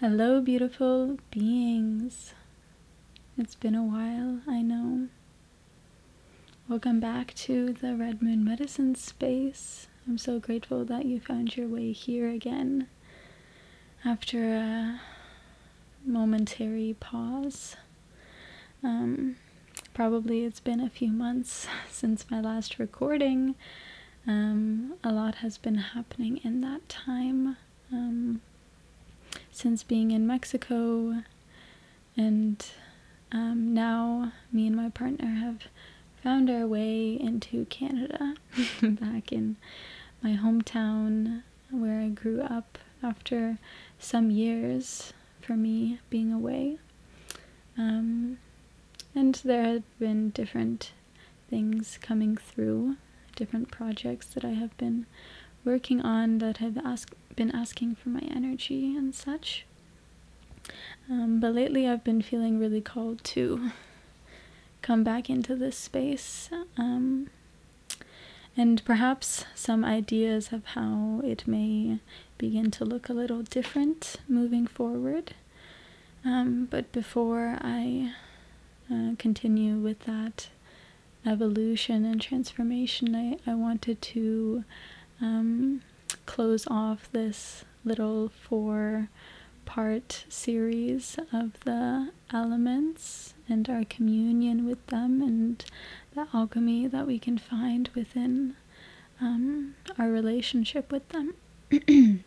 Hello, beautiful beings. It's been a while, I know. Welcome back to the Red Moon Medicine space. I'm so grateful that you found your way here again after a momentary pause. Um, probably it's been a few months since my last recording. Um, a lot has been happening in that time. Um, since being in Mexico, and um, now me and my partner have found our way into Canada, back in my hometown where I grew up after some years for me being away. Um, and there have been different things coming through, different projects that I have been working on that have ask, been asking for my energy and such. Um, but lately I've been feeling really called to come back into this space um, and perhaps some ideas of how it may begin to look a little different moving forward. Um, but before I uh, continue with that evolution and transformation, I, I wanted to um, close off this little four part series of the elements and our communion with them and the alchemy that we can find within um, our relationship with them.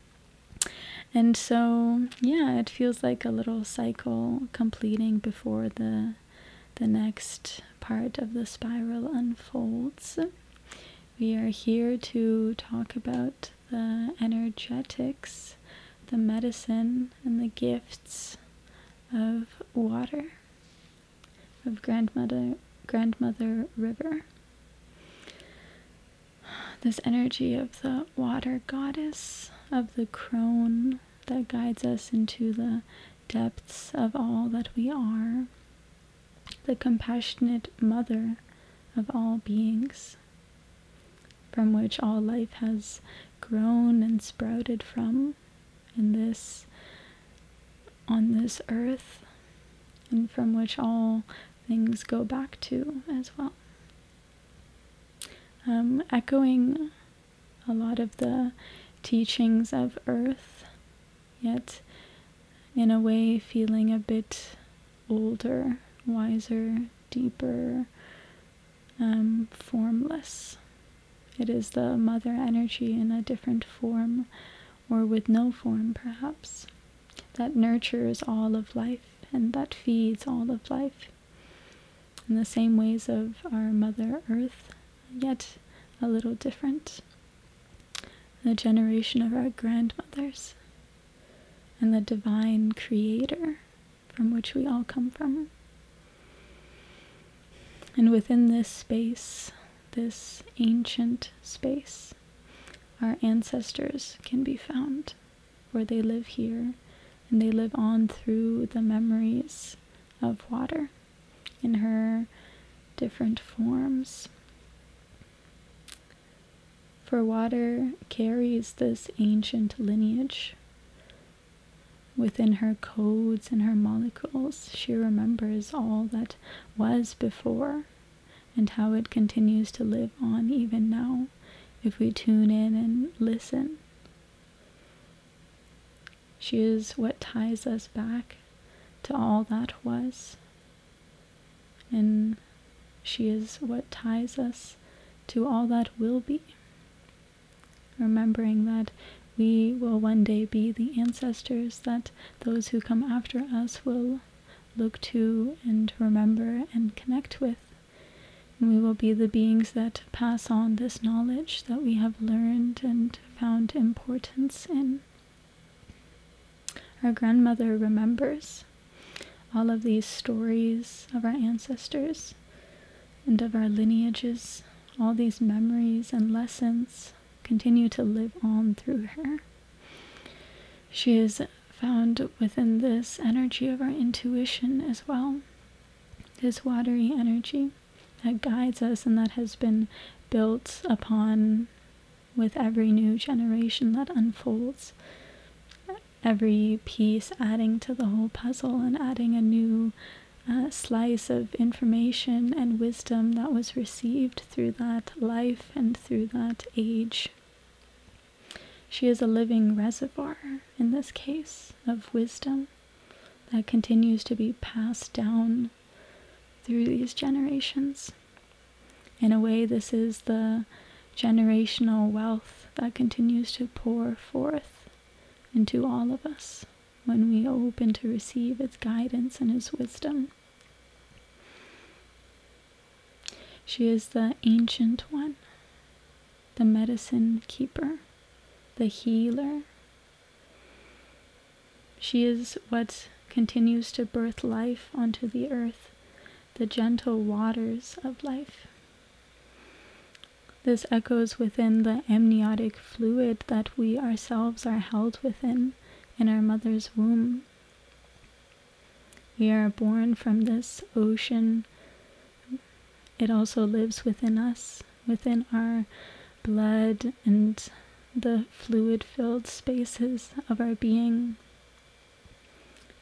and so, yeah, it feels like a little cycle completing before the the next part of the spiral unfolds. We are here to talk about the energetics, the medicine, and the gifts of water, of grandmother grandmother river. This energy of the water goddess, of the crone that guides us into the depths of all that we are, the compassionate mother of all beings from which all life has grown and sprouted from in this on this earth and from which all things go back to as well. Um, echoing a lot of the teachings of earth, yet in a way feeling a bit older, wiser, deeper, um, formless. It is the mother energy in a different form, or with no form perhaps, that nurtures all of life and that feeds all of life. In the same ways of our Mother Earth, yet a little different. The generation of our grandmothers and the divine creator from which we all come from. And within this space, this ancient space, our ancestors can be found, for they live here and they live on through the memories of water in her different forms. For water carries this ancient lineage. Within her codes and her molecules, she remembers all that was before and how it continues to live on even now if we tune in and listen. She is what ties us back to all that was, and she is what ties us to all that will be. Remembering that we will one day be the ancestors that those who come after us will look to and remember and connect with we will be the beings that pass on this knowledge that we have learned and found importance in. Our grandmother remembers all of these stories of our ancestors and of our lineages, all these memories and lessons continue to live on through her. She is found within this energy of our intuition as well, this watery energy that guides us and that has been built upon with every new generation that unfolds. every piece adding to the whole puzzle and adding a new uh, slice of information and wisdom that was received through that life and through that age. She is a living reservoir, in this case, of wisdom that continues to be passed down through these generations. In a way, this is the generational wealth that continues to pour forth into all of us when we open to receive its guidance and its wisdom. She is the ancient one, the medicine keeper, the healer. She is what continues to birth life onto the earth, the gentle waters of life. This echoes within the amniotic fluid that we ourselves are held within in our mother's womb. We are born from this ocean. It also lives within us, within our blood and the fluid filled spaces of our being.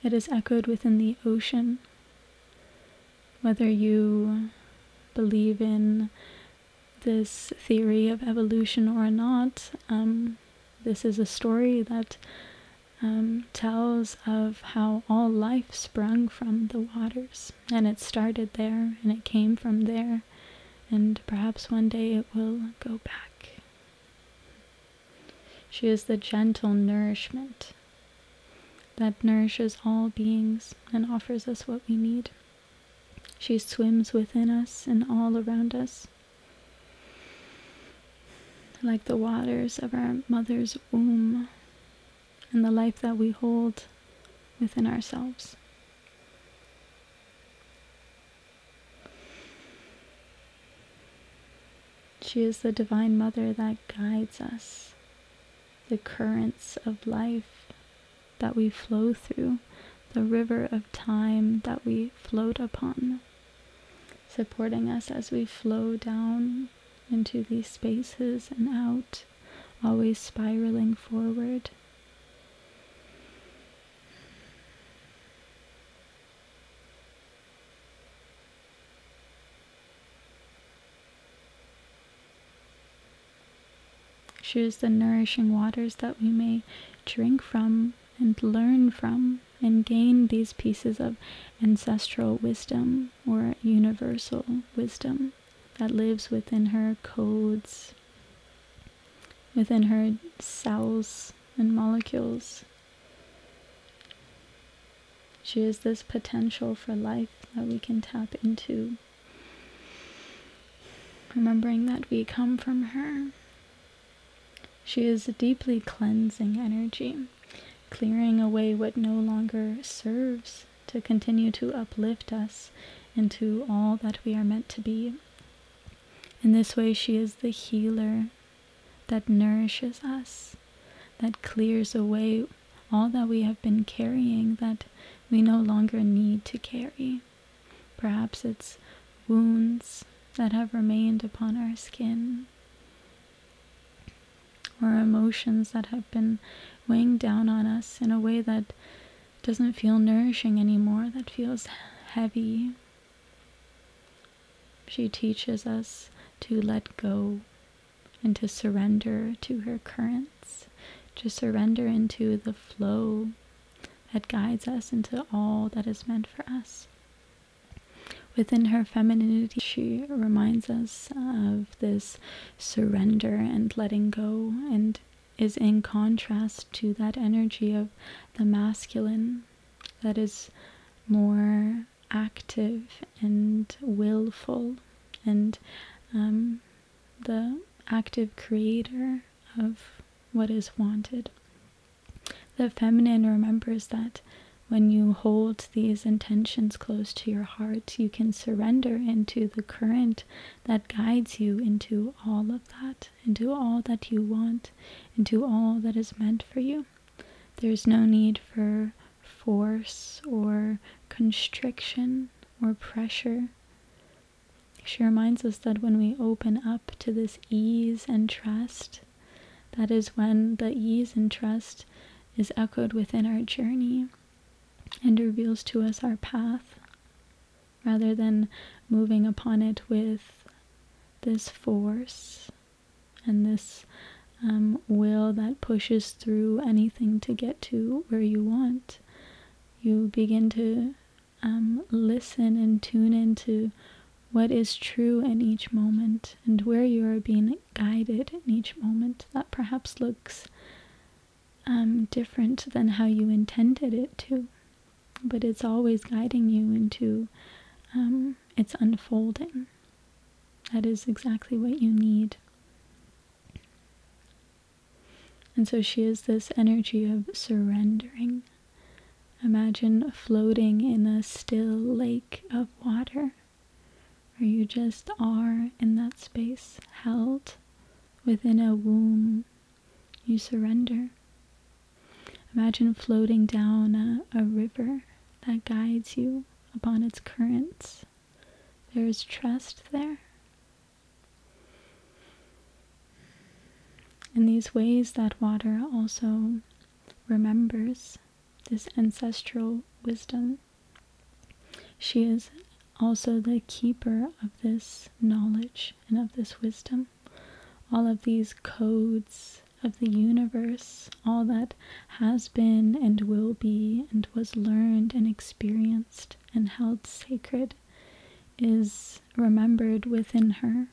It is echoed within the ocean. Whether you believe in this theory of evolution or not, um, this is a story that um, tells of how all life sprung from the waters, and it started there, and it came from there, and perhaps one day it will go back. She is the gentle nourishment that nourishes all beings and offers us what we need. She swims within us and all around us like the waters of our mother's womb and the life that we hold within ourselves. She is the Divine Mother that guides us, the currents of life that we flow through, the river of time that we float upon, supporting us as we flow down into these spaces and out, always spiraling forward. Is the nourishing waters that we may drink from and learn from and gain these pieces of ancestral wisdom or universal wisdom that lives within her codes, within her cells and molecules. She is this potential for life that we can tap into. Remembering that we come from her. She is a deeply cleansing energy, clearing away what no longer serves to continue to uplift us into all that we are meant to be. In this way, she is the healer that nourishes us, that clears away all that we have been carrying that we no longer need to carry. Perhaps it's wounds that have remained upon our skin, or emotions that have been weighing down on us in a way that doesn't feel nourishing anymore, that feels heavy. She teaches us to let go and to surrender to her currents, to surrender into the flow that guides us into all that is meant for us. Within her femininity, she reminds us of this surrender and letting go, and is in contrast to that energy of the masculine that is more active and willful and um, the active creator of what is wanted. The feminine remembers that when you hold these intentions close to your heart, you can surrender into the current that guides you into all of that, into all that you want, into all that is meant for you. There's no need for force or constriction or pressure she reminds us that when we open up to this ease and trust, that is when the ease and trust is echoed within our journey and reveals to us our path rather than moving upon it with this force and this um, will that pushes through anything to get to where you want. You begin to um, listen and tune into what is true in each moment and where you are being guided in each moment that perhaps looks um, different than how you intended it to. But it's always guiding you into um, its unfolding. That is exactly what you need. And so she is this energy of surrendering. Imagine floating in a still lake of water where you just are in that space, held within a womb. You surrender. Imagine floating down a, a river that guides you upon its currents. There is trust there. In these ways, that water also remembers this ancestral wisdom. She is also the keeper of this knowledge and of this wisdom. All of these codes of the universe, all that has been and will be and was learned and experienced and held sacred, is remembered within her.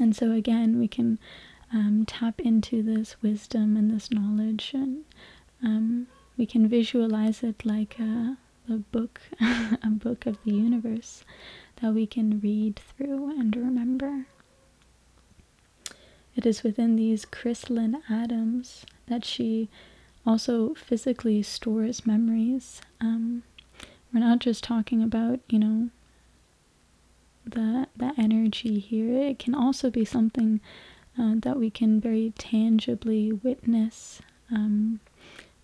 And so, again, we can um, tap into this wisdom and this knowledge, and um, we can visualize it like a, a book, a book of the universe that we can read through and remember. It is within these crystalline atoms that she also physically stores memories. Um, we're not just talking about, you know, the the energy here. It can also be something uh, that we can very tangibly witness um,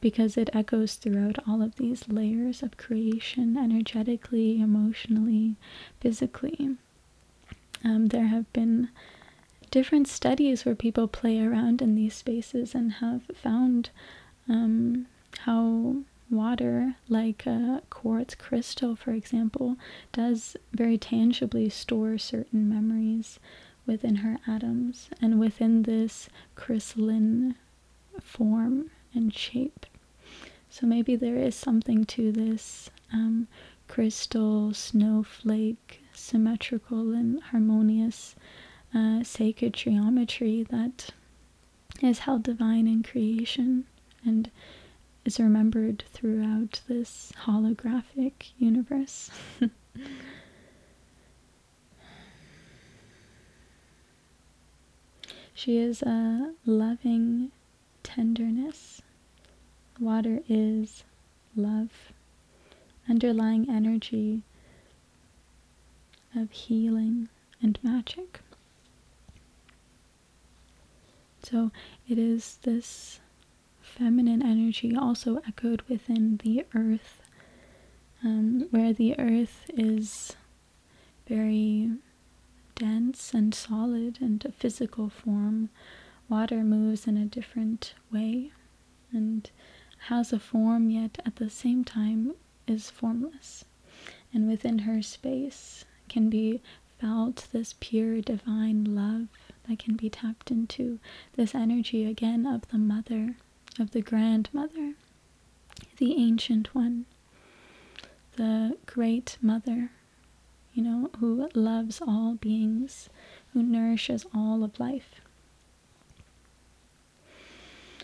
because it echoes throughout all of these layers of creation energetically, emotionally, physically. Um, there have been different studies where people play around in these spaces and have found um, how water, like a quartz crystal, for example, does very tangibly store certain memories within her atoms and within this crystalline form and shape. So maybe there is something to this um, crystal, snowflake, symmetrical, and harmonious uh, sacred geometry that is held divine in creation and is remembered throughout this holographic universe. She is a loving tenderness. Water is love, underlying energy of healing and magic. So it is this feminine energy also echoed within the earth, um, where the earth is very dense and solid and a physical form, water moves in a different way and has a form, yet at the same time is formless. And within her space can be felt this pure divine love that can be tapped into, this energy again of the mother, of the grandmother, the ancient one, the great mother you know, who loves all beings, who nourishes all of life.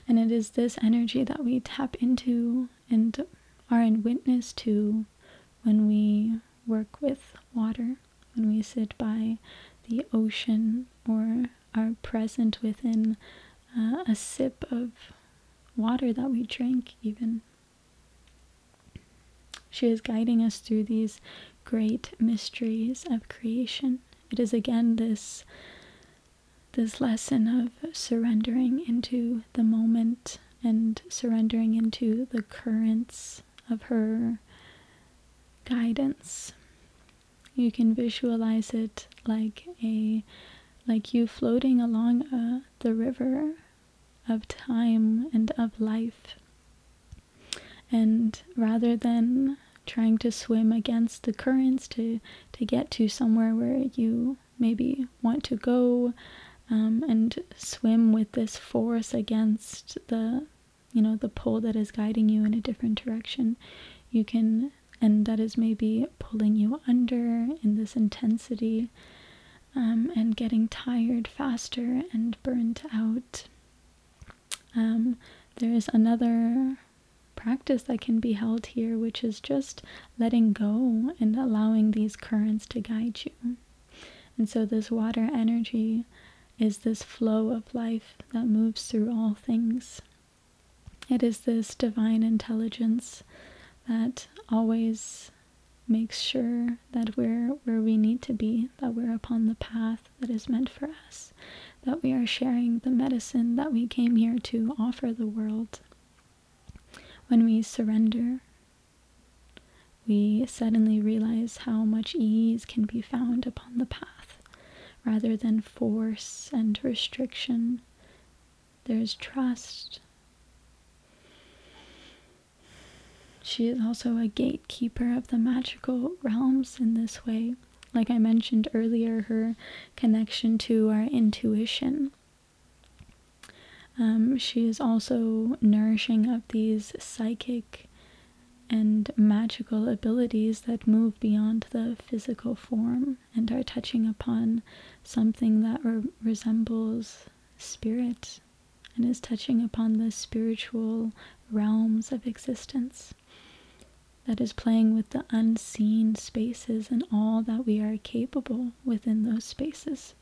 And it is this energy that we tap into and are in witness to when we work with water, when we sit by the ocean or are present within uh, a sip of water that we drink, even. She is guiding us through these great mysteries of creation. It is again this this lesson of surrendering into the moment and surrendering into the currents of her guidance. You can visualize it like a like you floating along uh, the river of time and of life. And rather than trying to swim against the currents to, to get to somewhere where you maybe want to go um, and swim with this force against the you know the pull that is guiding you in a different direction you can and that is maybe pulling you under in this intensity um, and getting tired faster and burnt out um, there is another practice that can be held here, which is just letting go and allowing these currents to guide you. And so, this water energy is this flow of life that moves through all things. It is this divine intelligence that always makes sure that we're where we need to be, that we're upon the path that is meant for us, that we are sharing the medicine that we came here to offer the world. When we surrender, we suddenly realize how much ease can be found upon the path. Rather than force and restriction, there's trust. She is also a gatekeeper of the magical realms in this way. Like I mentioned earlier, her connection to our intuition um, she is also nourishing of these psychic and magical abilities that move beyond the physical form and are touching upon something that re- resembles spirit and is touching upon the spiritual realms of existence that is playing with the unseen spaces and all that we are capable within those spaces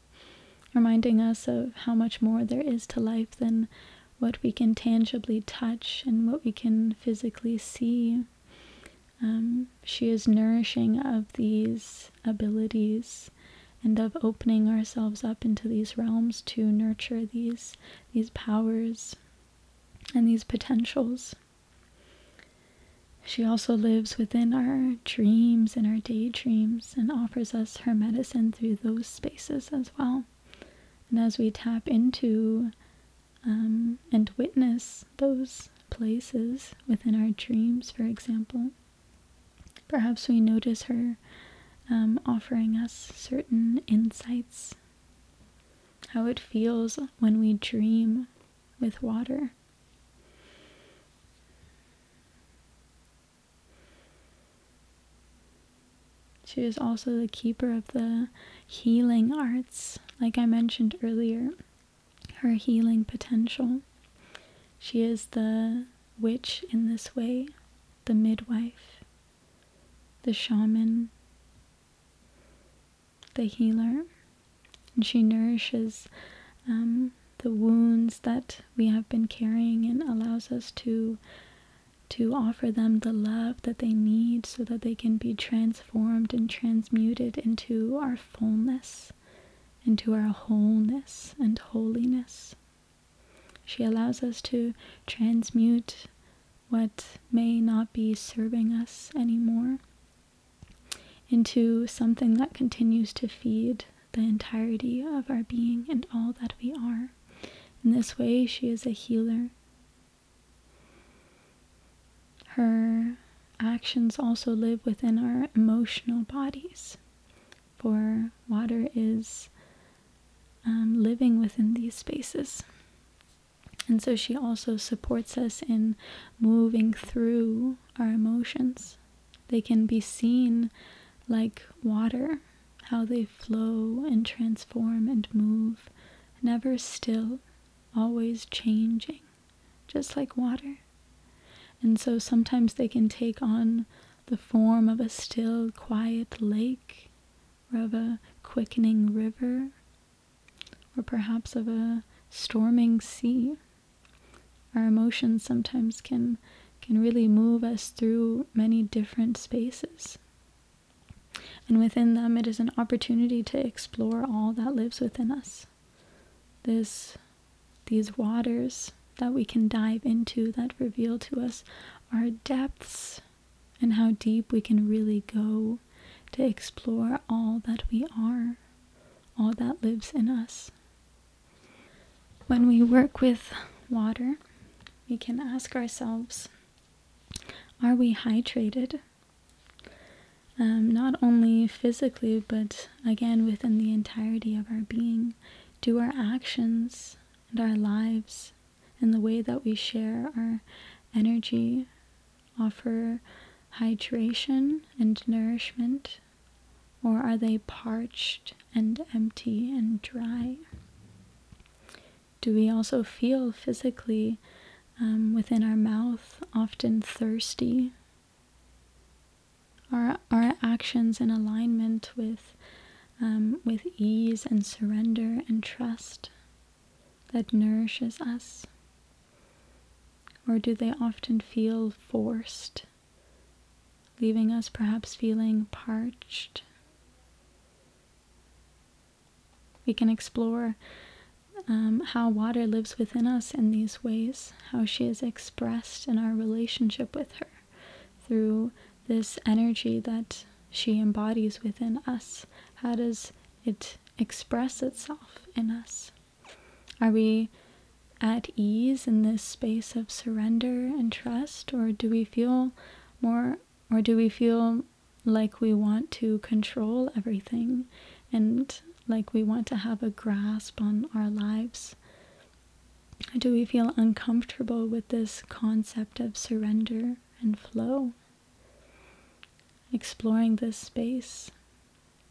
reminding us of how much more there is to life than what we can tangibly touch and what we can physically see. Um, she is nourishing of these abilities and of opening ourselves up into these realms to nurture these these powers and these potentials. She also lives within our dreams and our daydreams and offers us her medicine through those spaces as well. And as we tap into um, and witness those places within our dreams, for example, perhaps we notice her um, offering us certain insights, how it feels when we dream with water. She is also the keeper of the healing arts, like I mentioned earlier, her healing potential. She is the witch in this way, the midwife, the shaman, the healer, and she nourishes um, the wounds that we have been carrying and allows us to to offer them the love that they need so that they can be transformed and transmuted into our fullness, into our wholeness and holiness. She allows us to transmute what may not be serving us anymore into something that continues to feed the entirety of our being and all that we are. In this way, she is a healer her actions also live within our emotional bodies, for water is um, living within these spaces. And so she also supports us in moving through our emotions. They can be seen like water, how they flow and transform and move, never still, always changing, just like water. And so sometimes they can take on the form of a still, quiet lake, or of a quickening river, or perhaps of a storming sea. Our emotions sometimes can can really move us through many different spaces. And within them, it is an opportunity to explore all that lives within us. This, these waters that we can dive into that reveal to us our depths and how deep we can really go to explore all that we are, all that lives in us. When we work with water, we can ask ourselves are we hydrated? Um, not only physically, but again within the entirety of our being. Do our actions and our lives and the way that we share our energy offer hydration and nourishment, or are they parched and empty and dry? Do we also feel physically um, within our mouth often thirsty? Are our actions in alignment with um, with ease and surrender and trust that nourishes us? Or do they often feel forced, leaving us perhaps feeling parched? We can explore um, how water lives within us in these ways, how she is expressed in our relationship with her through this energy that she embodies within us. How does it express itself in us? Are we at ease in this space of surrender and trust, or do we feel more, or do we feel like we want to control everything and like we want to have a grasp on our lives? Do we feel uncomfortable with this concept of surrender and flow? Exploring this space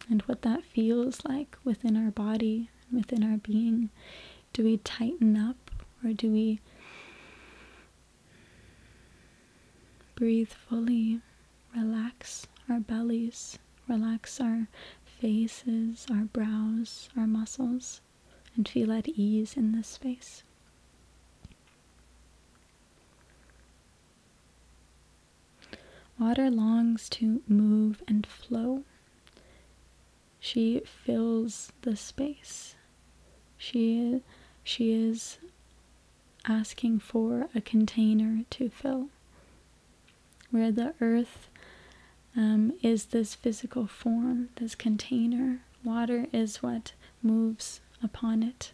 and what that feels like within our body, within our being. Do we tighten up or do we breathe fully, relax our bellies, relax our faces, our brows, our muscles, and feel at ease in this space? Water longs to move and flow. She fills the space. She she is asking for a container to fill. Where the earth um, is this physical form, this container, water is what moves upon it.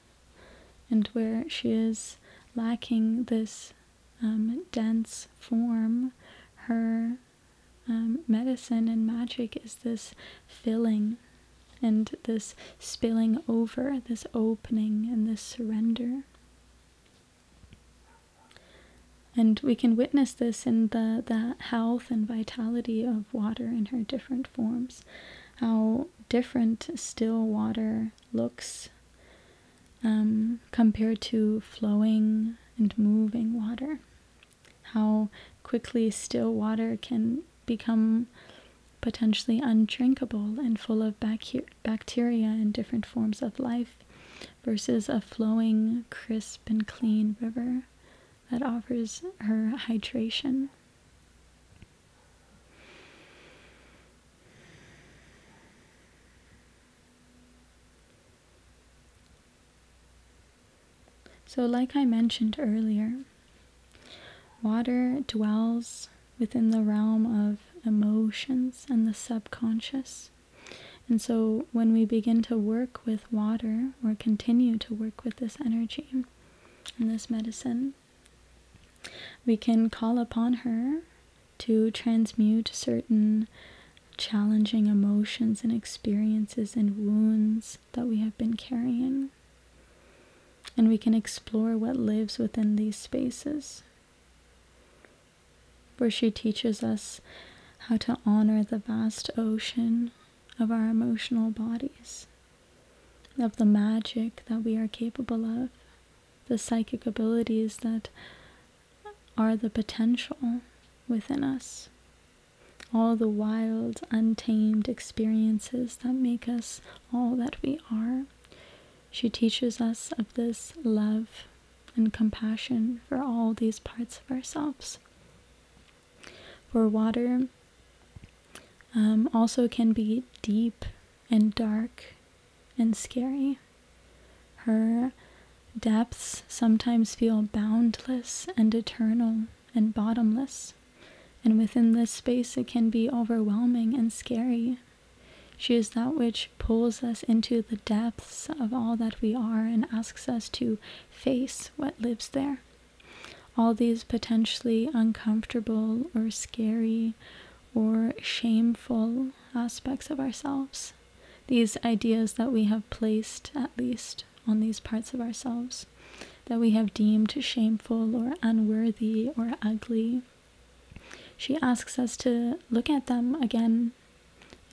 And where she is lacking this um, dense form, her um, medicine and magic is this filling and this spilling over, this opening and this surrender. And we can witness this in the, the health and vitality of water in her different forms. How different still water looks um, compared to flowing and moving water. How quickly still water can become potentially undrinkable and full of bacteria and different forms of life versus a flowing, crisp, and clean river that offers her hydration. So, like I mentioned earlier, water dwells within the realm of emotions and the subconscious. And so, when we begin to work with water or continue to work with this energy and this medicine, we can call upon her to transmute certain challenging emotions and experiences and wounds that we have been carrying. And we can explore what lives within these spaces, where she teaches us how to honor the vast ocean of our emotional bodies, of the magic that we are capable of, the psychic abilities that are the potential within us. All the wild, untamed experiences that make us all that we are. She teaches us of this love and compassion for all these parts of ourselves. For water um, also can be deep and dark and scary. Her Depths sometimes feel boundless and eternal and bottomless, and within this space it can be overwhelming and scary. She is that which pulls us into the depths of all that we are and asks us to face what lives there all these potentially uncomfortable or scary or shameful aspects of ourselves. These ideas that we have placed, at least, on these parts of ourselves that we have deemed shameful or unworthy or ugly. She asks us to look at them again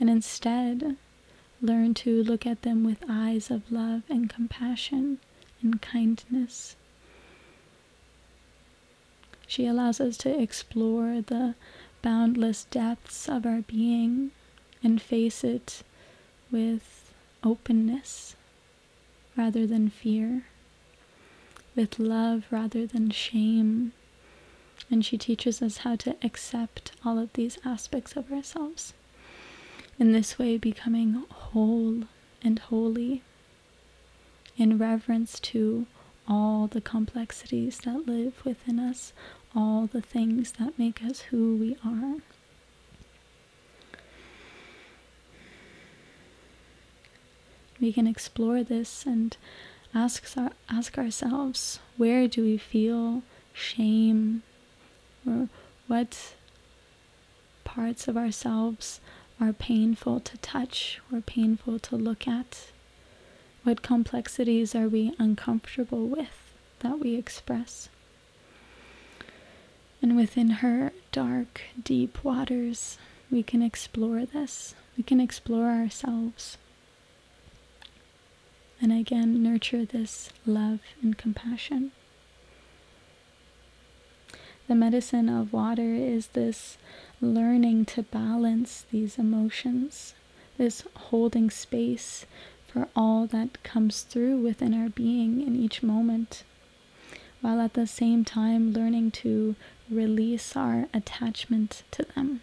and instead learn to look at them with eyes of love and compassion and kindness. She allows us to explore the boundless depths of our being and face it with openness rather than fear, with love rather than shame. And she teaches us how to accept all of these aspects of ourselves. In this way, becoming whole and holy in reverence to all the complexities that live within us, all the things that make us who we are. We can explore this and ask, ask ourselves where do we feel shame or what parts of ourselves are painful to touch or painful to look at what complexities are we uncomfortable with that we express? And within her dark, deep waters, we can explore this. We can explore ourselves. And again, nurture this love and compassion. The medicine of water is this learning to balance these emotions, this holding space for all that comes through within our being in each moment, while at the same time learning to release our attachment to them.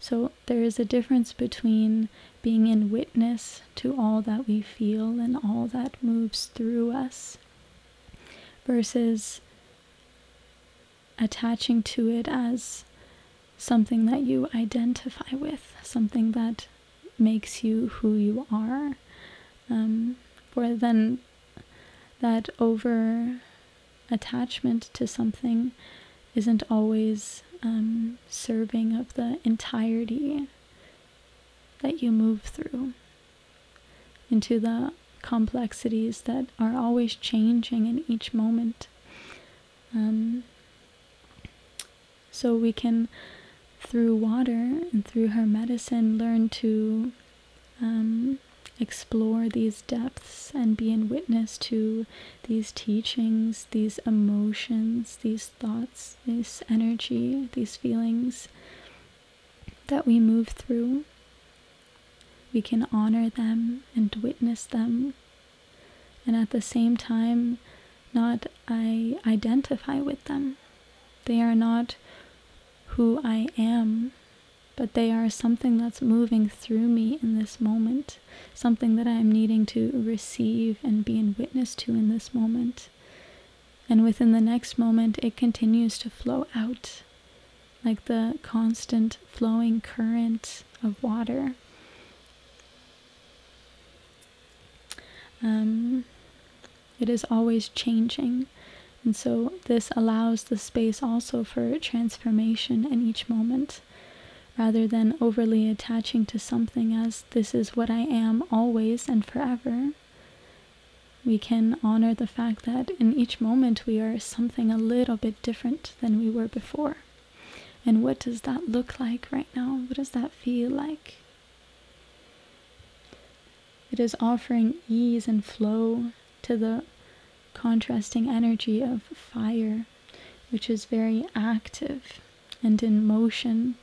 So there is a difference between being in witness to all that we feel and all that moves through us versus attaching to it as something that you identify with, something that makes you who you are, um, for then that over attachment to something isn't always um, serving of the entirety that you move through into the complexities that are always changing in each moment. Um, so we can, through water and through her medicine, learn to um, explore these depths and be in witness to these teachings, these emotions, these thoughts, this energy, these feelings that we move through. We can honor them and witness them, and at the same time, not I identify with them. They are not who I am but they are something that's moving through me in this moment, something that I am needing to receive and be in witness to in this moment. And within the next moment, it continues to flow out like the constant flowing current of water. Um, it is always changing. And so, this allows the space also for transformation in each moment rather than overly attaching to something as this is what I am always and forever. We can honor the fact that in each moment we are something a little bit different than we were before. And what does that look like right now? What does that feel like? It is offering ease and flow to the contrasting energy of fire, which is very active and in motion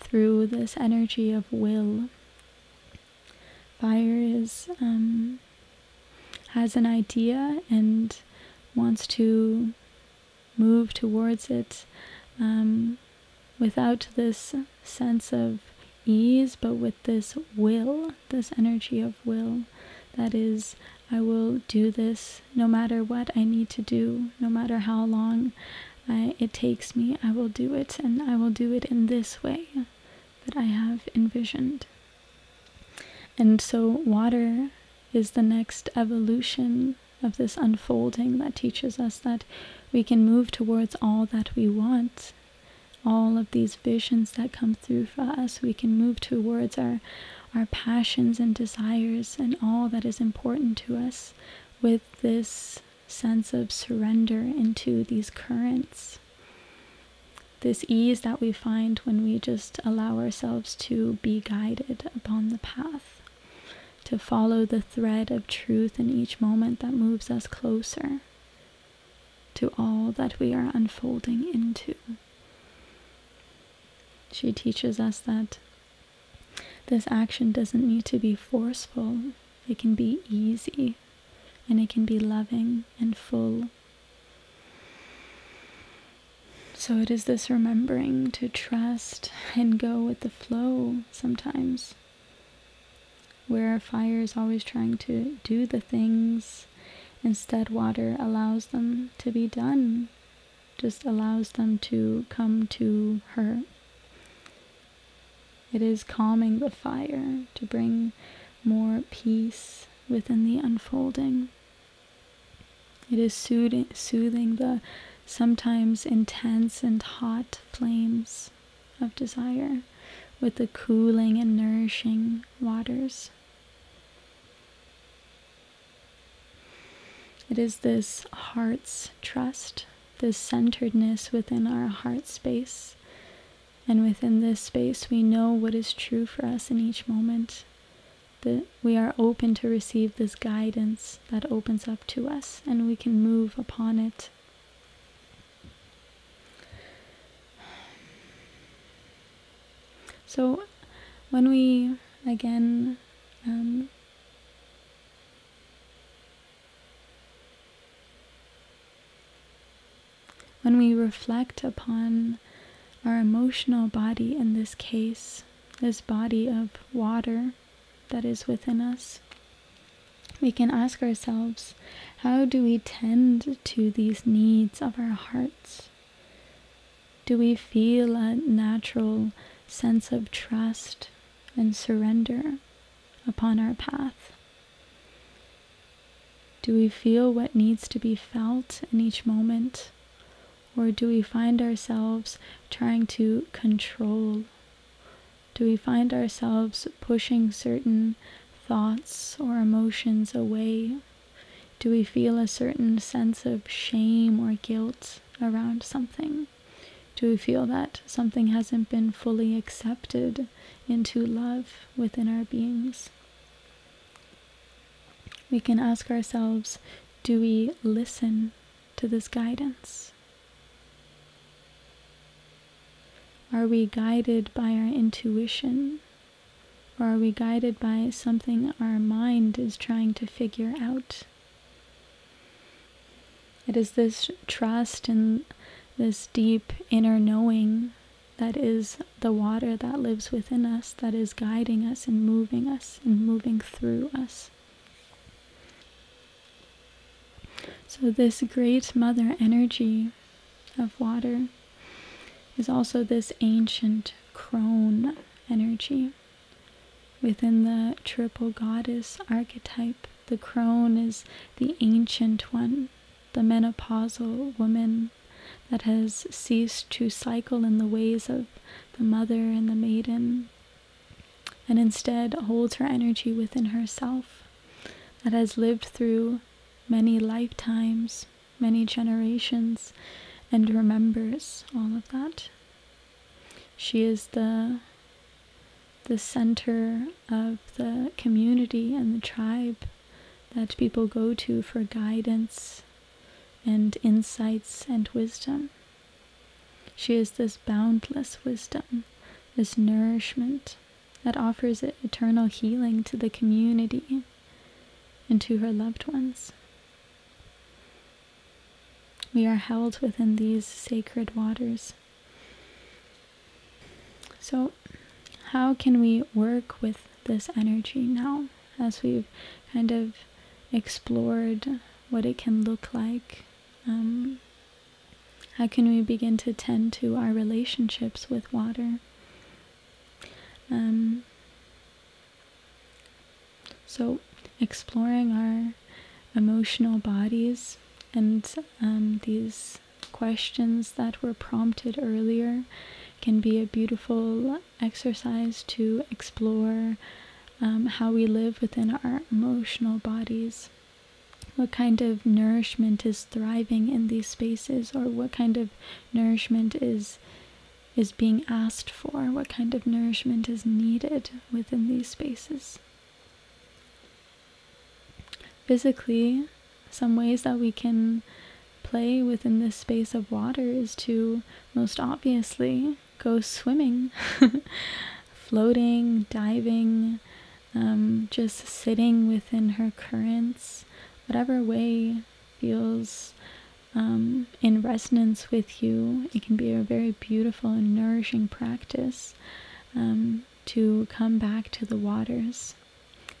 through this energy of will. Fire is um, has an idea and wants to move towards it um, without this sense of ease, but with this will, this energy of will that is, I will do this no matter what I need to do, no matter how long I, it takes me, I will do it, and I will do it in this way that I have envisioned. And so, water is the next evolution of this unfolding that teaches us that we can move towards all that we want. All of these visions that come through for us, we can move towards our, our passions and desires and all that is important to us with this sense of surrender into these currents. This ease that we find when we just allow ourselves to be guided upon the path, to follow the thread of truth in each moment that moves us closer to all that we are unfolding into. She teaches us that this action doesn't need to be forceful, it can be easy and it can be loving and full. So it is this remembering to trust and go with the flow sometimes. Where fire is always trying to do the things, instead, water allows them to be done, just allows them to come to her. It is calming the fire to bring more peace within the unfolding. It is soothing, soothing the sometimes intense and hot flames of desire with the cooling and nourishing waters. It is this heart's trust, this centeredness within our heart space. And within this space, we know what is true for us in each moment that we are open to receive this guidance that opens up to us and we can move upon it. So, when we again um, when we reflect upon our emotional body in this case, this body of water that is within us, we can ask ourselves how do we tend to these needs of our hearts? Do we feel a natural sense of trust and surrender upon our path? Do we feel what needs to be felt in each moment? Or do we find ourselves trying to control do we find ourselves pushing certain thoughts or emotions away? Do we feel a certain sense of shame or guilt around something? Do we feel that something hasn't been fully accepted into love within our beings? We can ask ourselves do we listen to this guidance? Are we guided by our intuition? Or are we guided by something our mind is trying to figure out? It is this trust and this deep inner knowing that is the water that lives within us, that is guiding us and moving us and moving through us. So, this great mother energy of water is also this ancient crone energy. Within the triple goddess archetype, the crone is the ancient one, the menopausal woman that has ceased to cycle in the ways of the mother and the maiden, and instead holds her energy within herself, that has lived through many lifetimes, many generations, and remembers all of that. She is the the center of the community and the tribe that people go to for guidance and insights and wisdom. She is this boundless wisdom, this nourishment that offers eternal healing to the community and to her loved ones. We are held within these sacred waters. So, how can we work with this energy now as we've kind of explored what it can look like? Um, how can we begin to tend to our relationships with water? Um, so, exploring our emotional bodies and um, these questions that were prompted earlier can be a beautiful exercise to explore um, how we live within our emotional bodies. What kind of nourishment is thriving in these spaces, or what kind of nourishment is is being asked for? What kind of nourishment is needed within these spaces? Physically, some ways that we can play within this space of water is to most obviously go swimming, floating, diving, um, just sitting within her currents, whatever way feels um, in resonance with you. It can be a very beautiful and nourishing practice um, to come back to the waters,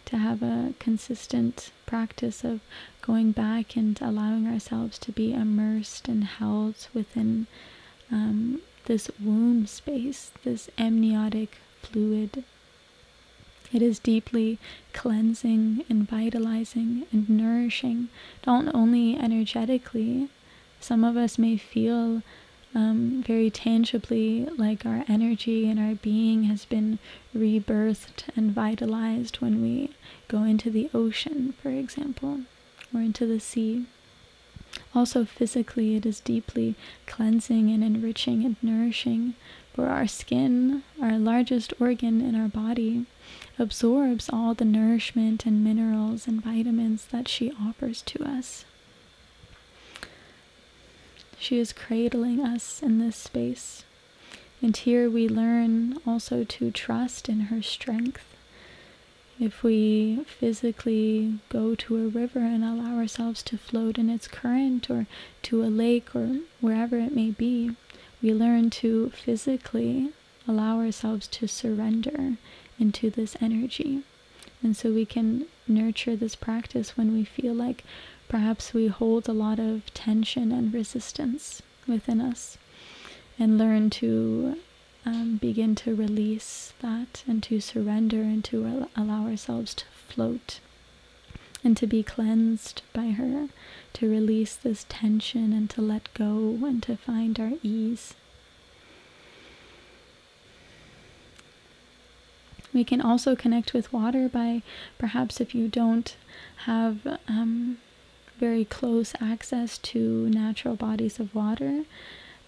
to have a consistent practice of going back and allowing ourselves to be immersed and held within um, this womb space, this amniotic fluid. It is deeply cleansing and vitalizing and nourishing, not only energetically. Some of us may feel um, very tangibly like our energy and our being has been rebirthed and vitalized when we go into the ocean, for example, or into the sea. Also, physically, it is deeply cleansing and enriching and nourishing, for our skin, our largest organ in our body, absorbs all the nourishment and minerals and vitamins that she offers to us. She is cradling us in this space. And here we learn also to trust in her strength if we physically go to a river and allow ourselves to float in its current or to a lake or wherever it may be, we learn to physically allow ourselves to surrender into this energy. And so we can nurture this practice when we feel like perhaps we hold a lot of tension and resistance within us and learn to um, begin to release that and to surrender and to allow ourselves to float and to be cleansed by her, to release this tension and to let go and to find our ease. We can also connect with water by perhaps if you don't have um, very close access to natural bodies of water,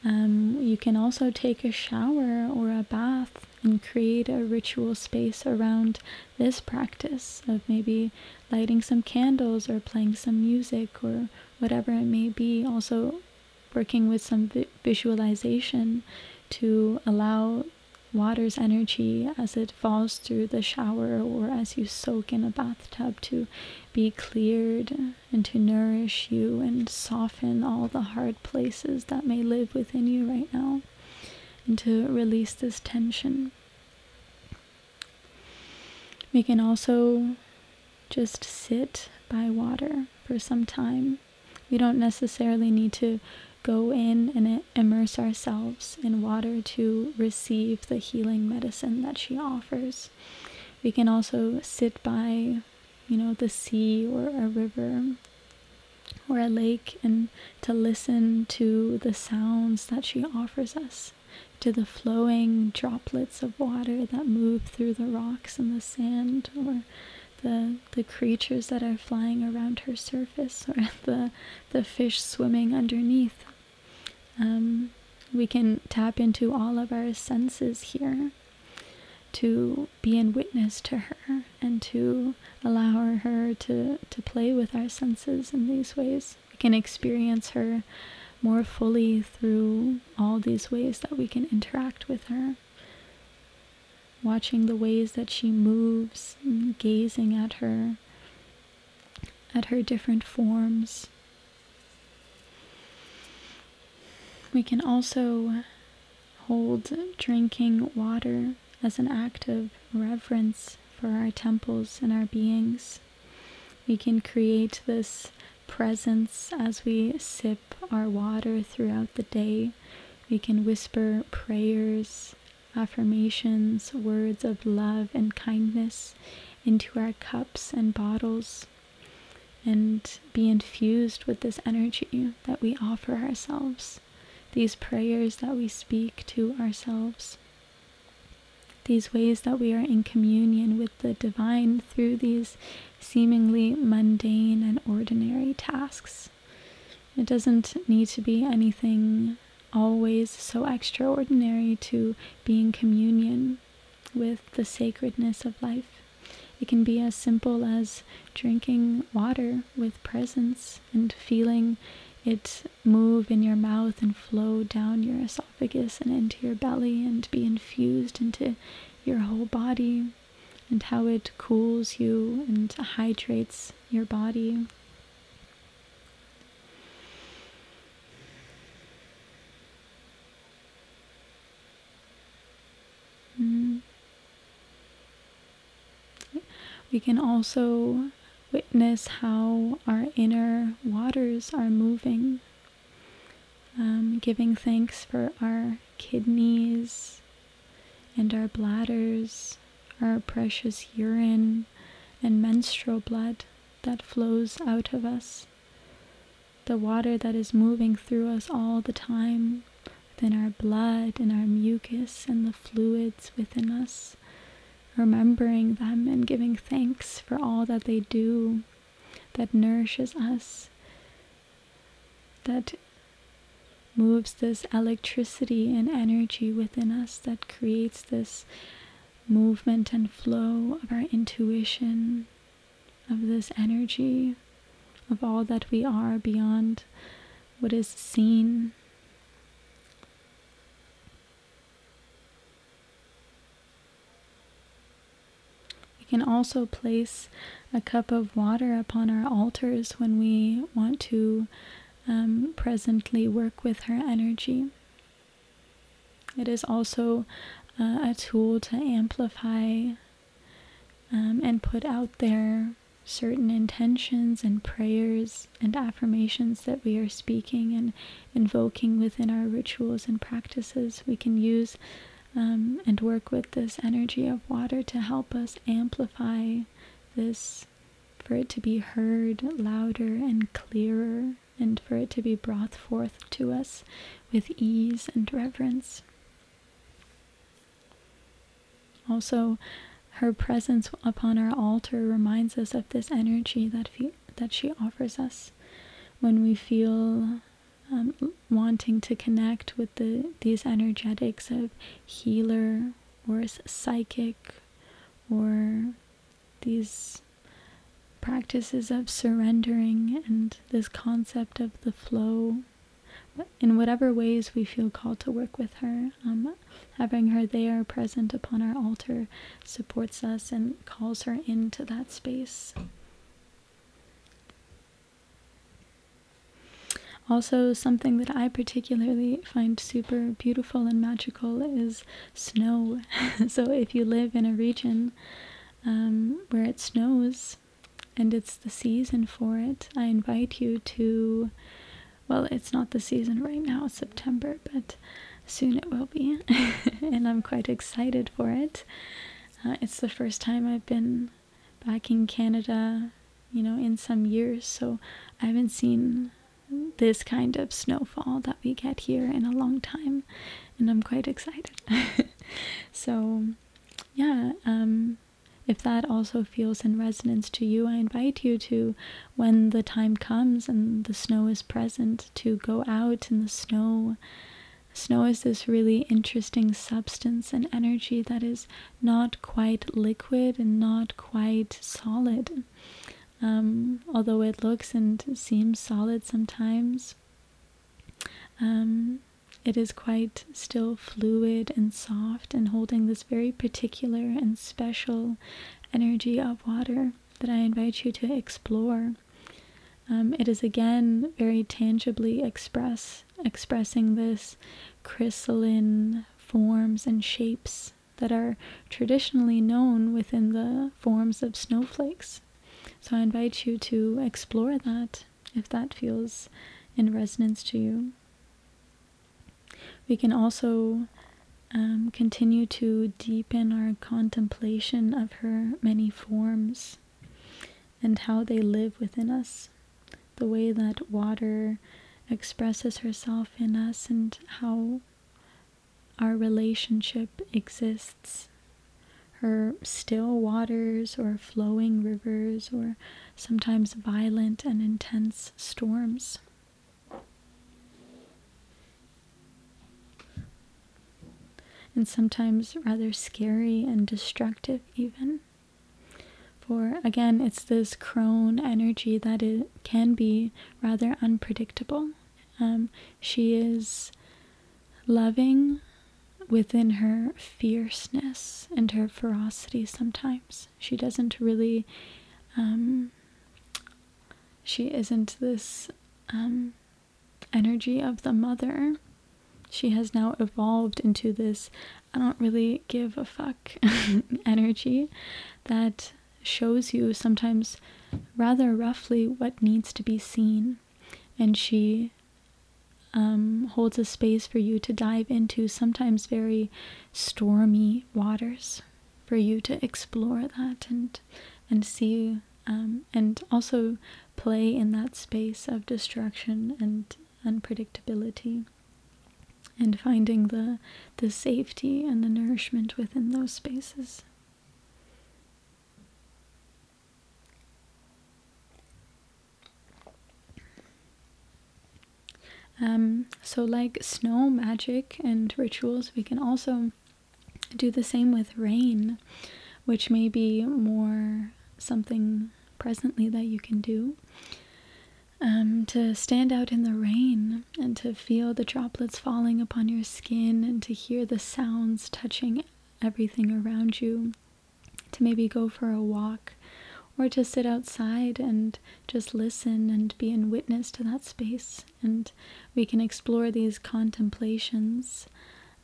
um, you can also take a shower or a bath and create a ritual space around this practice of maybe lighting some candles or playing some music or whatever it may be. Also, working with some vi- visualization to allow water's energy as it falls through the shower or as you soak in a bathtub to be cleared and to nourish you and soften all the hard places that may live within you right now and to release this tension. We can also just sit by water for some time. We don't necessarily need to go in and immerse ourselves in water to receive the healing medicine that she offers. We can also sit by, you know, the sea or a river or a lake and to listen to the sounds that she offers us, to the flowing droplets of water that move through the rocks and the sand or the the creatures that are flying around her surface or the the fish swimming underneath um, we can tap into all of our senses here to be in witness to her and to allow her to, to play with our senses in these ways. We can experience her more fully through all these ways that we can interact with her. Watching the ways that she moves, and gazing at her, at her different forms, We can also hold drinking water as an act of reverence for our temples and our beings. We can create this presence as we sip our water throughout the day. We can whisper prayers, affirmations, words of love and kindness into our cups and bottles. and be infused with this energy that we offer ourselves, these prayers that we speak to ourselves, these ways that we are in communion with the divine through these seemingly mundane and ordinary tasks. It doesn't need to be anything always so extraordinary to be in communion with the sacredness of life. It can be as simple as drinking water with presence and feeling it move in your mouth and flow down your esophagus and into your belly and be infused into your whole body and how it cools you and hydrates your body. Mm. We can also witness how our inner waters are moving, um, giving thanks for our kidneys and our bladders, our precious urine and menstrual blood that flows out of us, the water that is moving through us all the time, within our blood and our mucus and the fluids within us remembering them and giving thanks for all that they do that nourishes us, that moves this electricity and energy within us, that creates this movement and flow of our intuition, of this energy, of all that we are beyond what is seen can also place a cup of water upon our altars when we want to um, presently work with her energy. It is also uh, a tool to amplify um, and put out there certain intentions and prayers and affirmations that we are speaking and invoking within our rituals and practices. We can use um, and work with this energy of water to help us amplify this, for it to be heard louder and clearer, and for it to be brought forth to us with ease and reverence. Also, her presence upon our altar reminds us of this energy that, fe- that she offers us when we feel um, wanting to connect with the these energetics of healer or psychic or these practices of surrendering and this concept of the flow. In whatever ways we feel called to work with her um, having her there present upon our altar supports us and calls her into that space Also, something that I particularly find super beautiful and magical is snow. so, if you live in a region um, where it snows and it's the season for it, I invite you to. Well, it's not the season right now, it's September, but soon it will be. and I'm quite excited for it. Uh, it's the first time I've been back in Canada, you know, in some years, so I haven't seen this kind of snowfall that we get here in a long time, and I'm quite excited. so, yeah, um, if that also feels in resonance to you, I invite you to, when the time comes and the snow is present, to go out in the snow. Snow is this really interesting substance and energy that is not quite liquid and not quite solid. Um, although it looks and seems solid sometimes, um, it is quite still fluid and soft and holding this very particular and special energy of water that I invite you to explore. Um, it is again very tangibly express expressing this crystalline forms and shapes that are traditionally known within the forms of snowflakes. So I invite you to explore that if that feels in resonance to you. We can also um, continue to deepen our contemplation of her many forms and how they live within us, the way that water expresses herself in us, and how our relationship exists. Her still waters, or flowing rivers, or sometimes violent and intense storms. And sometimes rather scary and destructive, even. For again, it's this crone energy that it can be rather unpredictable. Um, she is loving within her fierceness and her ferocity sometimes. She doesn't really, um, she isn't this um, energy of the mother. She has now evolved into this I don't really give a fuck energy that shows you sometimes rather roughly what needs to be seen. And she um, holds a space for you to dive into sometimes very stormy waters for you to explore that and and see um, and also play in that space of destruction and unpredictability and finding the the safety and the nourishment within those spaces. Um, so, like snow magic and rituals, we can also do the same with rain, which may be more something presently that you can do. Um, to stand out in the rain and to feel the droplets falling upon your skin and to hear the sounds touching everything around you. To maybe go for a walk or to sit outside and just listen and be in witness to that space. And we can explore these contemplations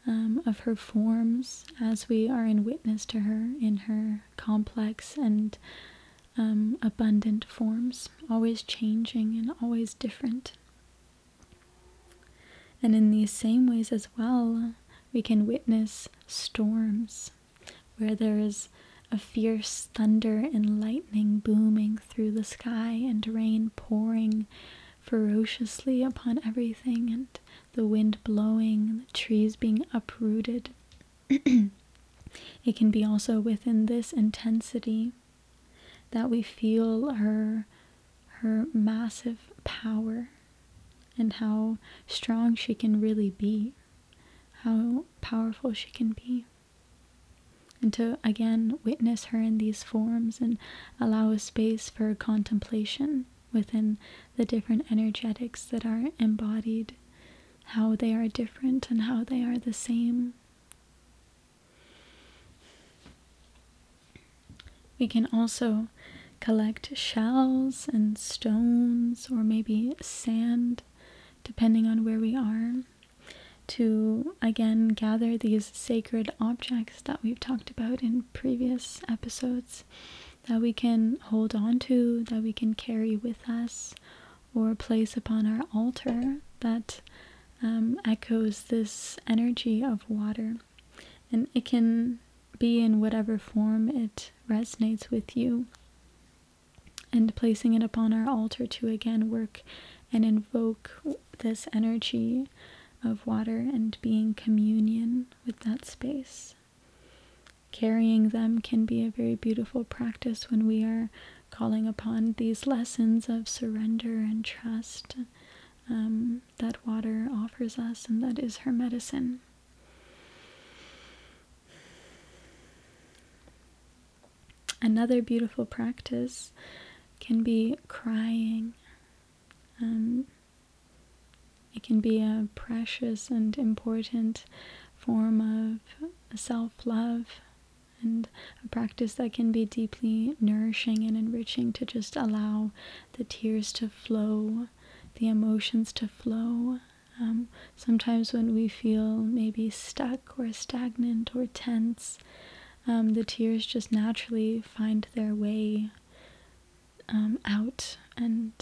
um, of her forms as we are in witness to her in her complex and um, abundant forms, always changing and always different. And in these same ways as well, we can witness storms where there is a fierce thunder and lightning booming through the sky and rain pouring ferociously upon everything and the wind blowing and the trees being uprooted. it can be also within this intensity that we feel her her massive power and how strong she can really be, how powerful she can be and to again witness her in these forms and allow a space for contemplation within the different energetics that are embodied, how they are different and how they are the same. We can also collect shells and stones or maybe sand, depending on where we are to again gather these sacred objects that we've talked about in previous episodes that we can hold on to, that we can carry with us, or place upon our altar that um, echoes this energy of water. And it can be in whatever form it resonates with you. And placing it upon our altar to again work and invoke this energy of water and being communion with that space. Carrying them can be a very beautiful practice when we are calling upon these lessons of surrender and trust um, that water offers us, and that is her medicine. Another beautiful practice can be crying. Um, it can be a precious and important form of self love and a practice that can be deeply nourishing and enriching to just allow the tears to flow, the emotions to flow. Um, sometimes when we feel maybe stuck or stagnant or tense, um, the tears just naturally find their way um, out and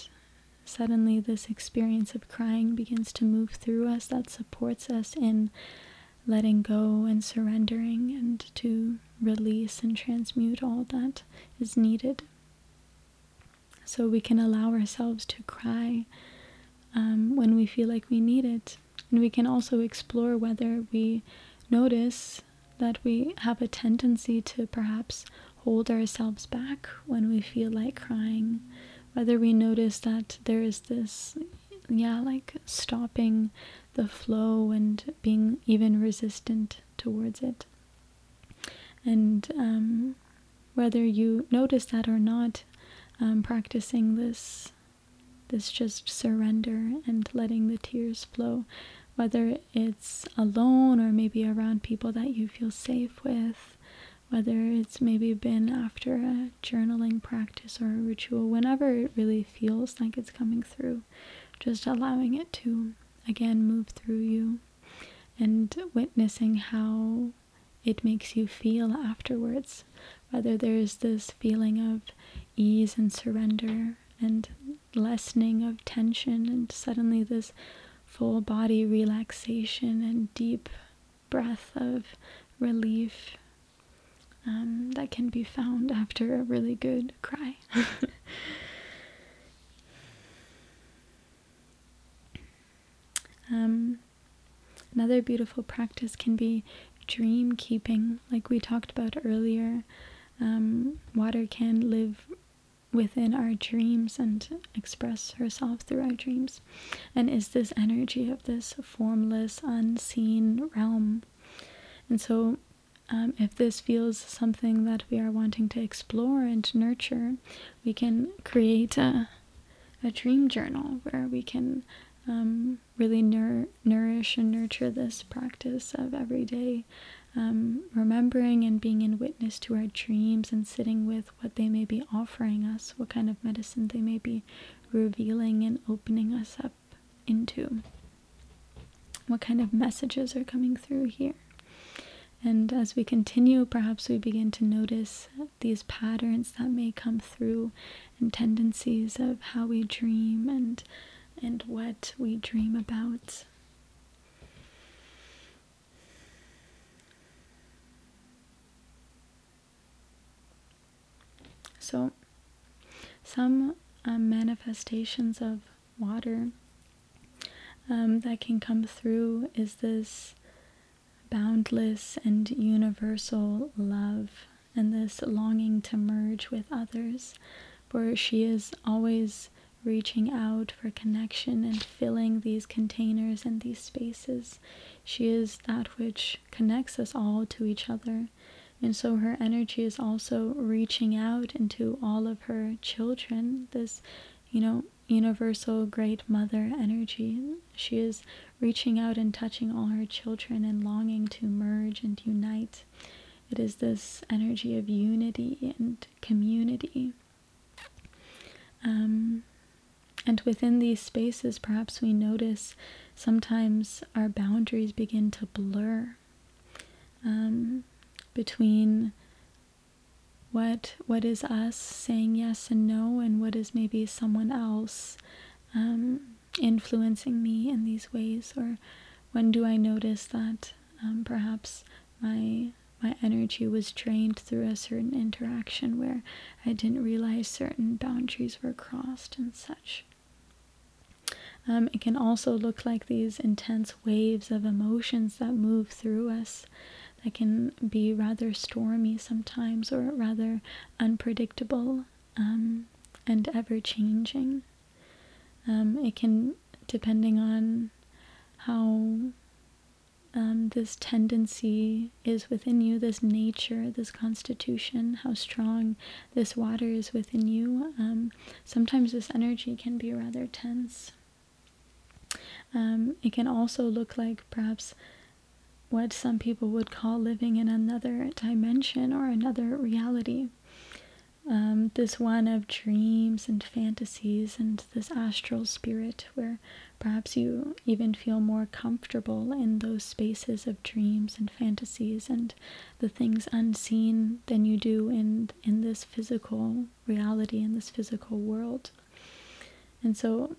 suddenly this experience of crying begins to move through us that supports us in letting go and surrendering and to release and transmute all that is needed. so we can allow ourselves to cry um, when we feel like we need it. And we can also explore whether we notice that we have a tendency to perhaps hold ourselves back when we feel like crying, whether we notice that there is this, yeah, like stopping the flow and being even resistant towards it. And um, whether you notice that or not, um, practicing this this just surrender and letting the tears flow, whether it's alone or maybe around people that you feel safe with, whether it's maybe been after a journaling practice or a ritual, whenever it really feels like it's coming through, just allowing it to again move through you and witnessing how it makes you feel afterwards, whether there's this feeling of ease and surrender and lessening of tension and suddenly this full body relaxation and deep breath of relief um, that can be found after a really good cry. um, another beautiful practice can be dream keeping, like we talked about earlier. Um, water can live within our dreams and express herself through our dreams, and is this energy of this formless, unseen realm. And so, um, if this feels something that we are wanting to explore and nurture, we can create a, a dream journal where we can um, really nour- nourish and nurture this practice of every day um, remembering and being in witness to our dreams and sitting with what they may be offering us, what kind of medicine they may be revealing and opening us up into, what kind of messages are coming through here. And as we continue, perhaps we begin to notice these patterns that may come through and tendencies of how we dream and and what we dream about. So, some um, manifestations of water um, that can come through is this boundless and universal love and this longing to merge with others, for she is always reaching out for connection and filling these containers and these spaces. She is that which connects us all to each other. And so her energy is also reaching out into all of her children, this, you know, universal great mother energy. She is reaching out and touching all her children and longing to merge and unite. It is this energy of unity and community. Um, and within these spaces, perhaps we notice sometimes our boundaries begin to blur um, between what what is us saying yes and no, and what is maybe someone else um, influencing me in these ways, or when do I notice that um, perhaps my my energy was drained through a certain interaction where I didn't realize certain boundaries were crossed and such. Um, it can also look like these intense waves of emotions that move through us that can be rather stormy sometimes or rather unpredictable um, and ever changing. Um, it can, depending on how um, this tendency is within you, this nature, this constitution, how strong this water is within you. Um, sometimes this energy can be rather tense. Um, it can also look like perhaps what some people would call living in another dimension or another reality. Um, this one of dreams and fantasies and this astral spirit, where perhaps you even feel more comfortable in those spaces of dreams and fantasies and the things unseen than you do in in this physical reality in this physical world. And so,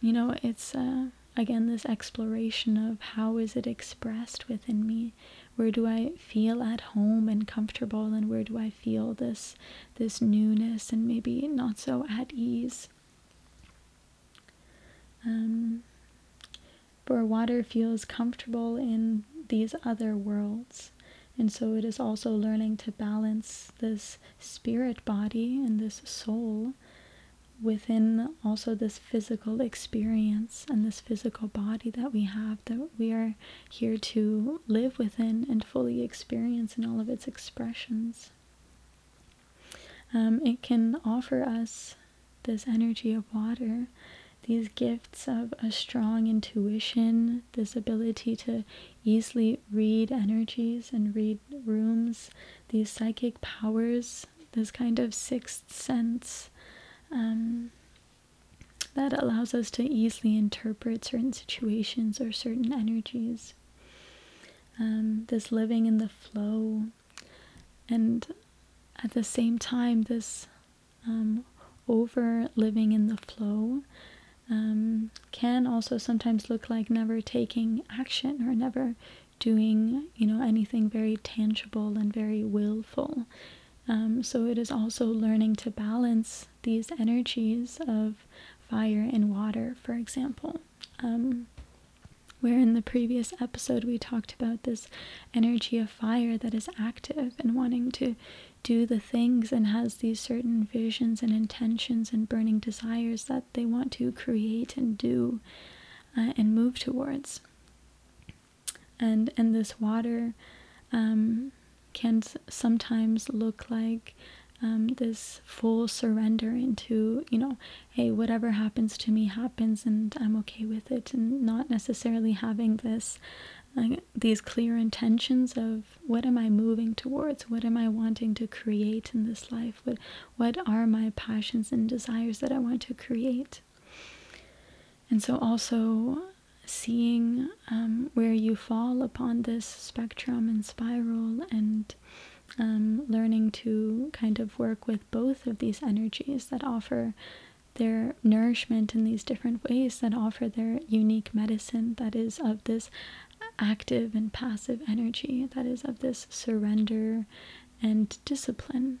you know, it's uh, again this exploration of how is it expressed within me where do I feel at home and comfortable and where do I feel this this newness and maybe not so at ease. Um, where water feels comfortable in these other worlds. And so it is also learning to balance this spirit body and this soul within also this physical experience and this physical body that we have that we are here to live within and fully experience in all of its expressions. Um, it can offer us this energy of water, these gifts of a strong intuition, this ability to easily read energies and read rooms, these psychic powers, this kind of sixth sense um, that allows us to easily interpret certain situations or certain energies. Um, this living in the flow, and at the same time, this um, over living in the flow um, can also sometimes look like never taking action or never doing, you know, anything very tangible and very willful. Um, so it is also learning to balance these energies of fire and water, for example. Um, where in the previous episode we talked about this energy of fire that is active and wanting to do the things and has these certain visions and intentions and burning desires that they want to create and do uh, and move towards. And and this water um, can sometimes look like um, this full surrender into, you know, hey, whatever happens to me happens and I'm okay with it, and not necessarily having this. These clear intentions of what am I moving towards? What am I wanting to create in this life? What what are my passions and desires that I want to create? And so also seeing um, where you fall upon this spectrum and spiral and um, learning to kind of work with both of these energies that offer their nourishment in these different ways that offer their unique medicine that is of this active and passive energy that is of this surrender and discipline.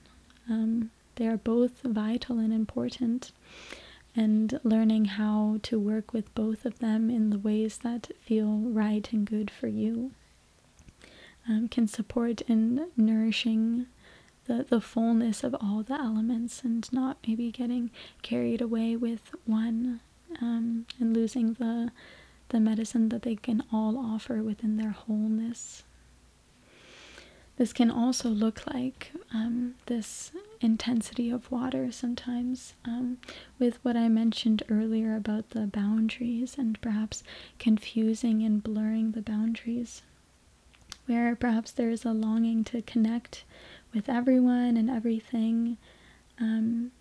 Um, they are both vital and important and learning how to work with both of them in the ways that feel right and good for you um, can support in nourishing the, the fullness of all the elements and not maybe getting carried away with one um, and losing the the medicine that they can all offer within their wholeness. This can also look like um, this intensity of water sometimes, um, with what I mentioned earlier about the boundaries and perhaps confusing and blurring the boundaries, where perhaps there is a longing to connect with everyone and everything, um,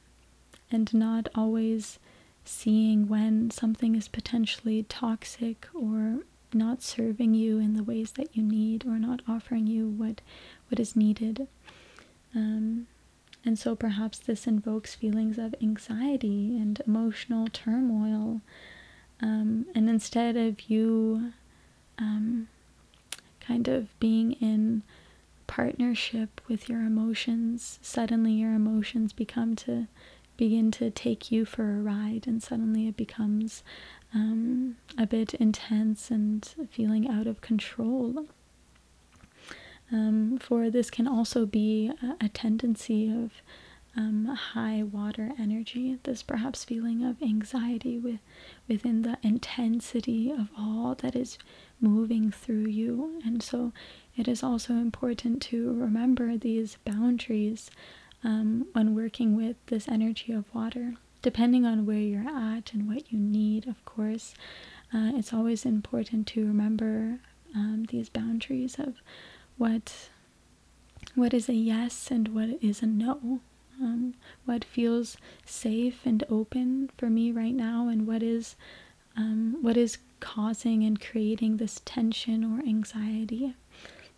and not always seeing when something is potentially toxic or not serving you in the ways that you need or not offering you what what is needed. Um, and so perhaps this invokes feelings of anxiety and emotional turmoil um, and instead of you um, kind of being in partnership with your emotions suddenly your emotions become to begin to take you for a ride, and suddenly it becomes um, a bit intense and feeling out of control. Um, for this can also be a, tendency of um, high water energy, this perhaps feeling of anxiety with, within the intensity of all that is moving through you. And so it is also important to remember these boundaries um, when working with this energy of water. Depending on where you're at and what you need, of course, uh, it's always important to remember um, these boundaries of what what is a yes and what is a no. Um, what feels safe and open for me right now, and what is um, what is causing and creating this tension or anxiety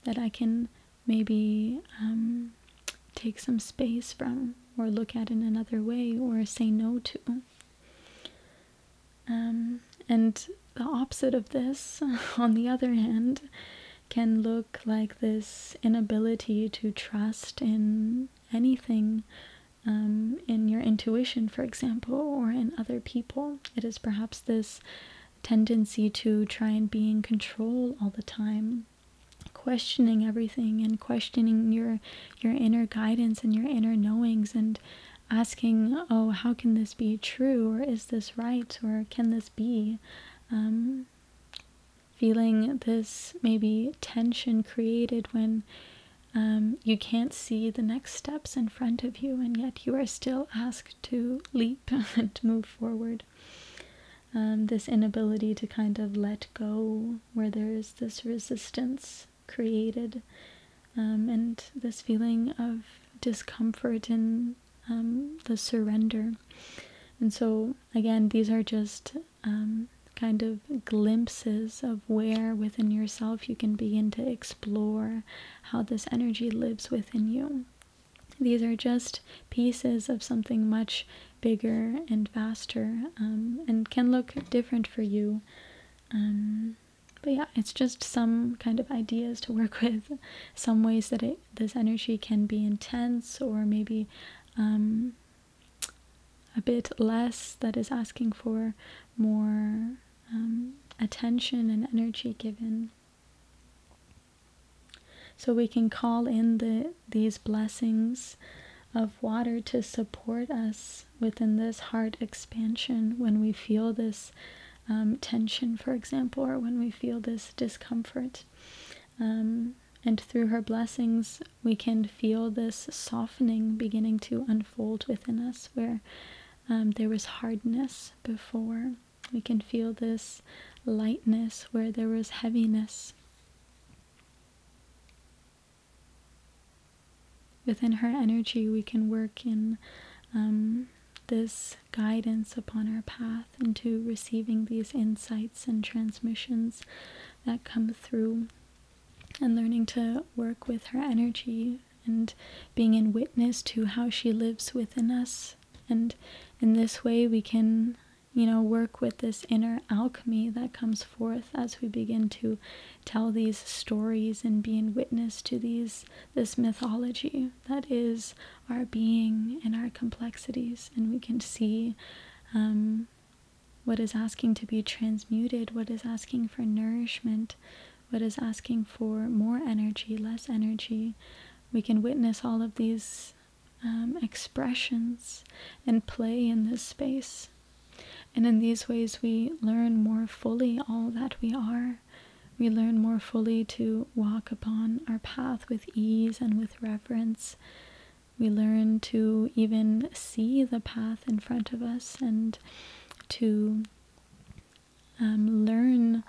that I can maybe um, take some space from, or look at in another way, or say no to. Um, and the opposite of this, on the other hand, can look like this inability to trust in anything um, in your intuition, for example, or in other people. It is perhaps this tendency to try and be in control all the time questioning everything and questioning your your inner guidance and your inner knowings and asking oh how can this be true? Or is this right? Or can this be? Um, feeling this maybe tension created when um, you can't see the next steps in front of you and yet you are still asked to leap and move forward. Um, this inability to kind of let go where there is this resistance created um, and this feeling of discomfort and um, the surrender. And so, again, these are just um, kind of glimpses of where within yourself you can begin to explore how this energy lives within you. These are just pieces of something much bigger and vaster um, and can look different for you. Um, but yeah, it's just some kind of ideas to work with, some ways that it, this energy can be intense or maybe um, a bit less, that is asking for more um, attention and energy given. So we can call in the these blessings of water to support us within this heart expansion when we feel this um, tension, for example, or when we feel this discomfort. Um, and through her blessings, we can feel this softening beginning to unfold within us where um, there was hardness before. We can feel this lightness where there was heaviness. Within her energy, we can work in um, this guidance upon our path into receiving these insights and transmissions that come through and learning to work with her energy and being in witness to how she lives within us. And in this way, we can you know, work with this inner alchemy that comes forth as we begin to tell these stories and be in witness to these this mythology that is our being and our complexities, and we can see um, what is asking to be transmuted, what is asking for nourishment, what is asking for more energy, less energy. We can witness all of these um, expressions and play in this space and in these ways, we learn more fully all that we are. We learn more fully to walk upon our path with ease and with reverence. We learn to even see the path in front of us and to um, learn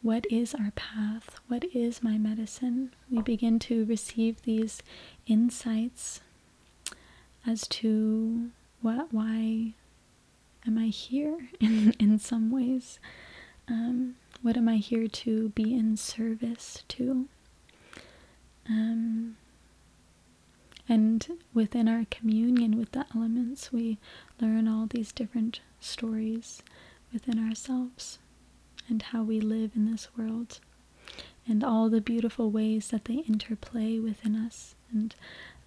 what is our path, what is my medicine. We begin to receive these insights as to what, why am I here in, in some ways? Um, what am I here to be in service to? Um, and within our communion with the elements, we learn all these different stories within ourselves and how we live in this world and all the beautiful ways that they interplay within us and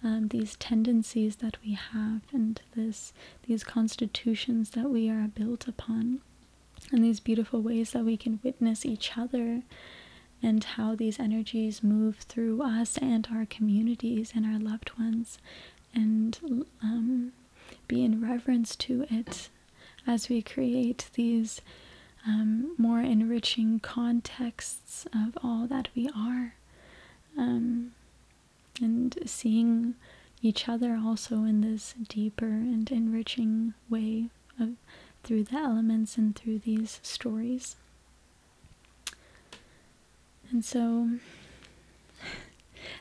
um, these tendencies that we have and this these constitutions that we are built upon and these beautiful ways that we can witness each other and how these energies move through us and our communities and our loved ones and um, be in reverence to it as we create these um, more enriching contexts of all that we are. Um, and seeing each other also in this deeper and enriching way of through the elements and through these stories. And so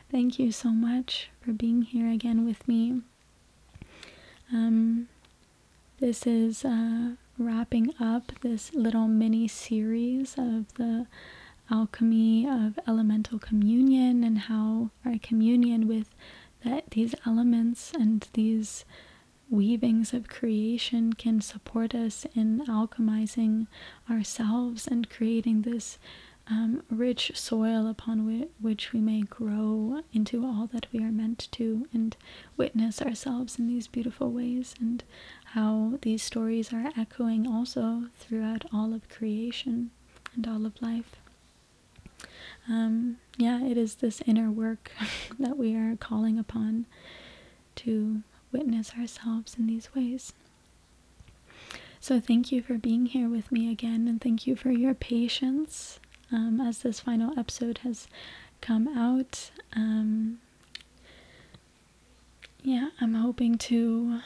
thank you so much for being here again with me. Um, this is uh, wrapping up this little mini series of the alchemy of elemental communion and how our communion with that these elements and these weavings of creation can support us in alchemizing ourselves and creating this um, rich soil upon which we may grow into all that we are meant to and witness ourselves in these beautiful ways, and how these stories are echoing also throughout all of creation and all of life. Um, yeah, it is this inner work that we are calling upon to witness ourselves in these ways. So, thank you for being here with me again, and thank you for your patience um, as this final episode has come out. Um, yeah, I'm hoping to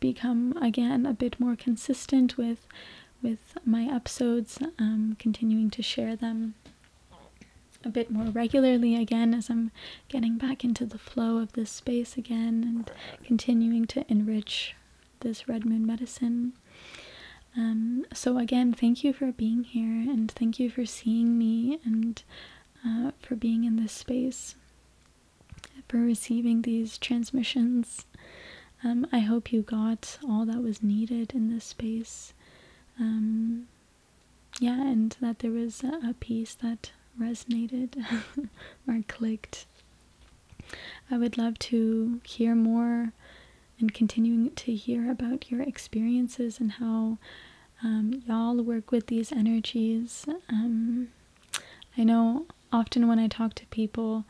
become again a bit more consistent with with my episodes, um, continuing to share them a bit more regularly again as I'm getting back into the flow of this space again and continuing to enrich this red moon medicine. Um, so, again, thank you for being here and thank you for seeing me and uh, for being in this space, for receiving these transmissions. Um, I hope you got all that was needed in this space. Um, yeah, and that there was a, a piece that resonated or clicked. I would love to hear more and continuing to hear about your experiences and how um, y'all work with these energies. Um, I know often when I talk to people,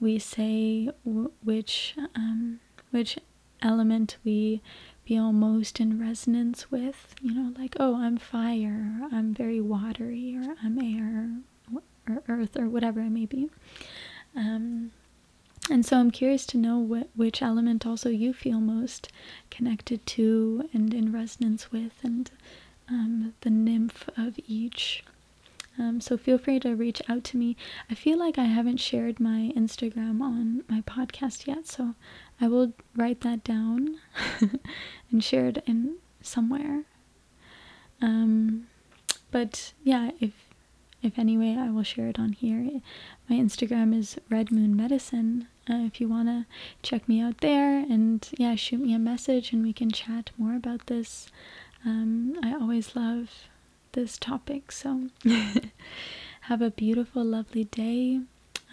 we say w- which um, which element we feel most in resonance with. You know, like oh, I'm fire, or I'm very watery, or I'm air, or earth or whatever it may be. Um, and so I'm curious to know what, which element also you feel most connected to and in resonance with, and um, the nymph of each. Um, so feel free to reach out to me. I feel like I haven't shared my Instagram on my podcast yet, so I will write that down and share it in somewhere. Um, but yeah, if if anyway, I will share it on here. My Instagram is Red Moon Medicine. Uh, if you want to check me out there and yeah, shoot me a message and we can chat more about this. Um, I always love this topic. So have a beautiful, lovely day.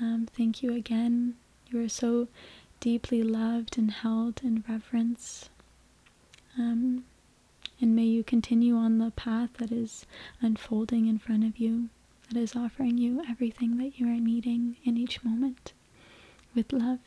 Um, thank you again. You are so deeply loved and held in reverence. Um, and may you continue on the path that is unfolding in front of you that is offering you everything that you are needing in each moment. With love.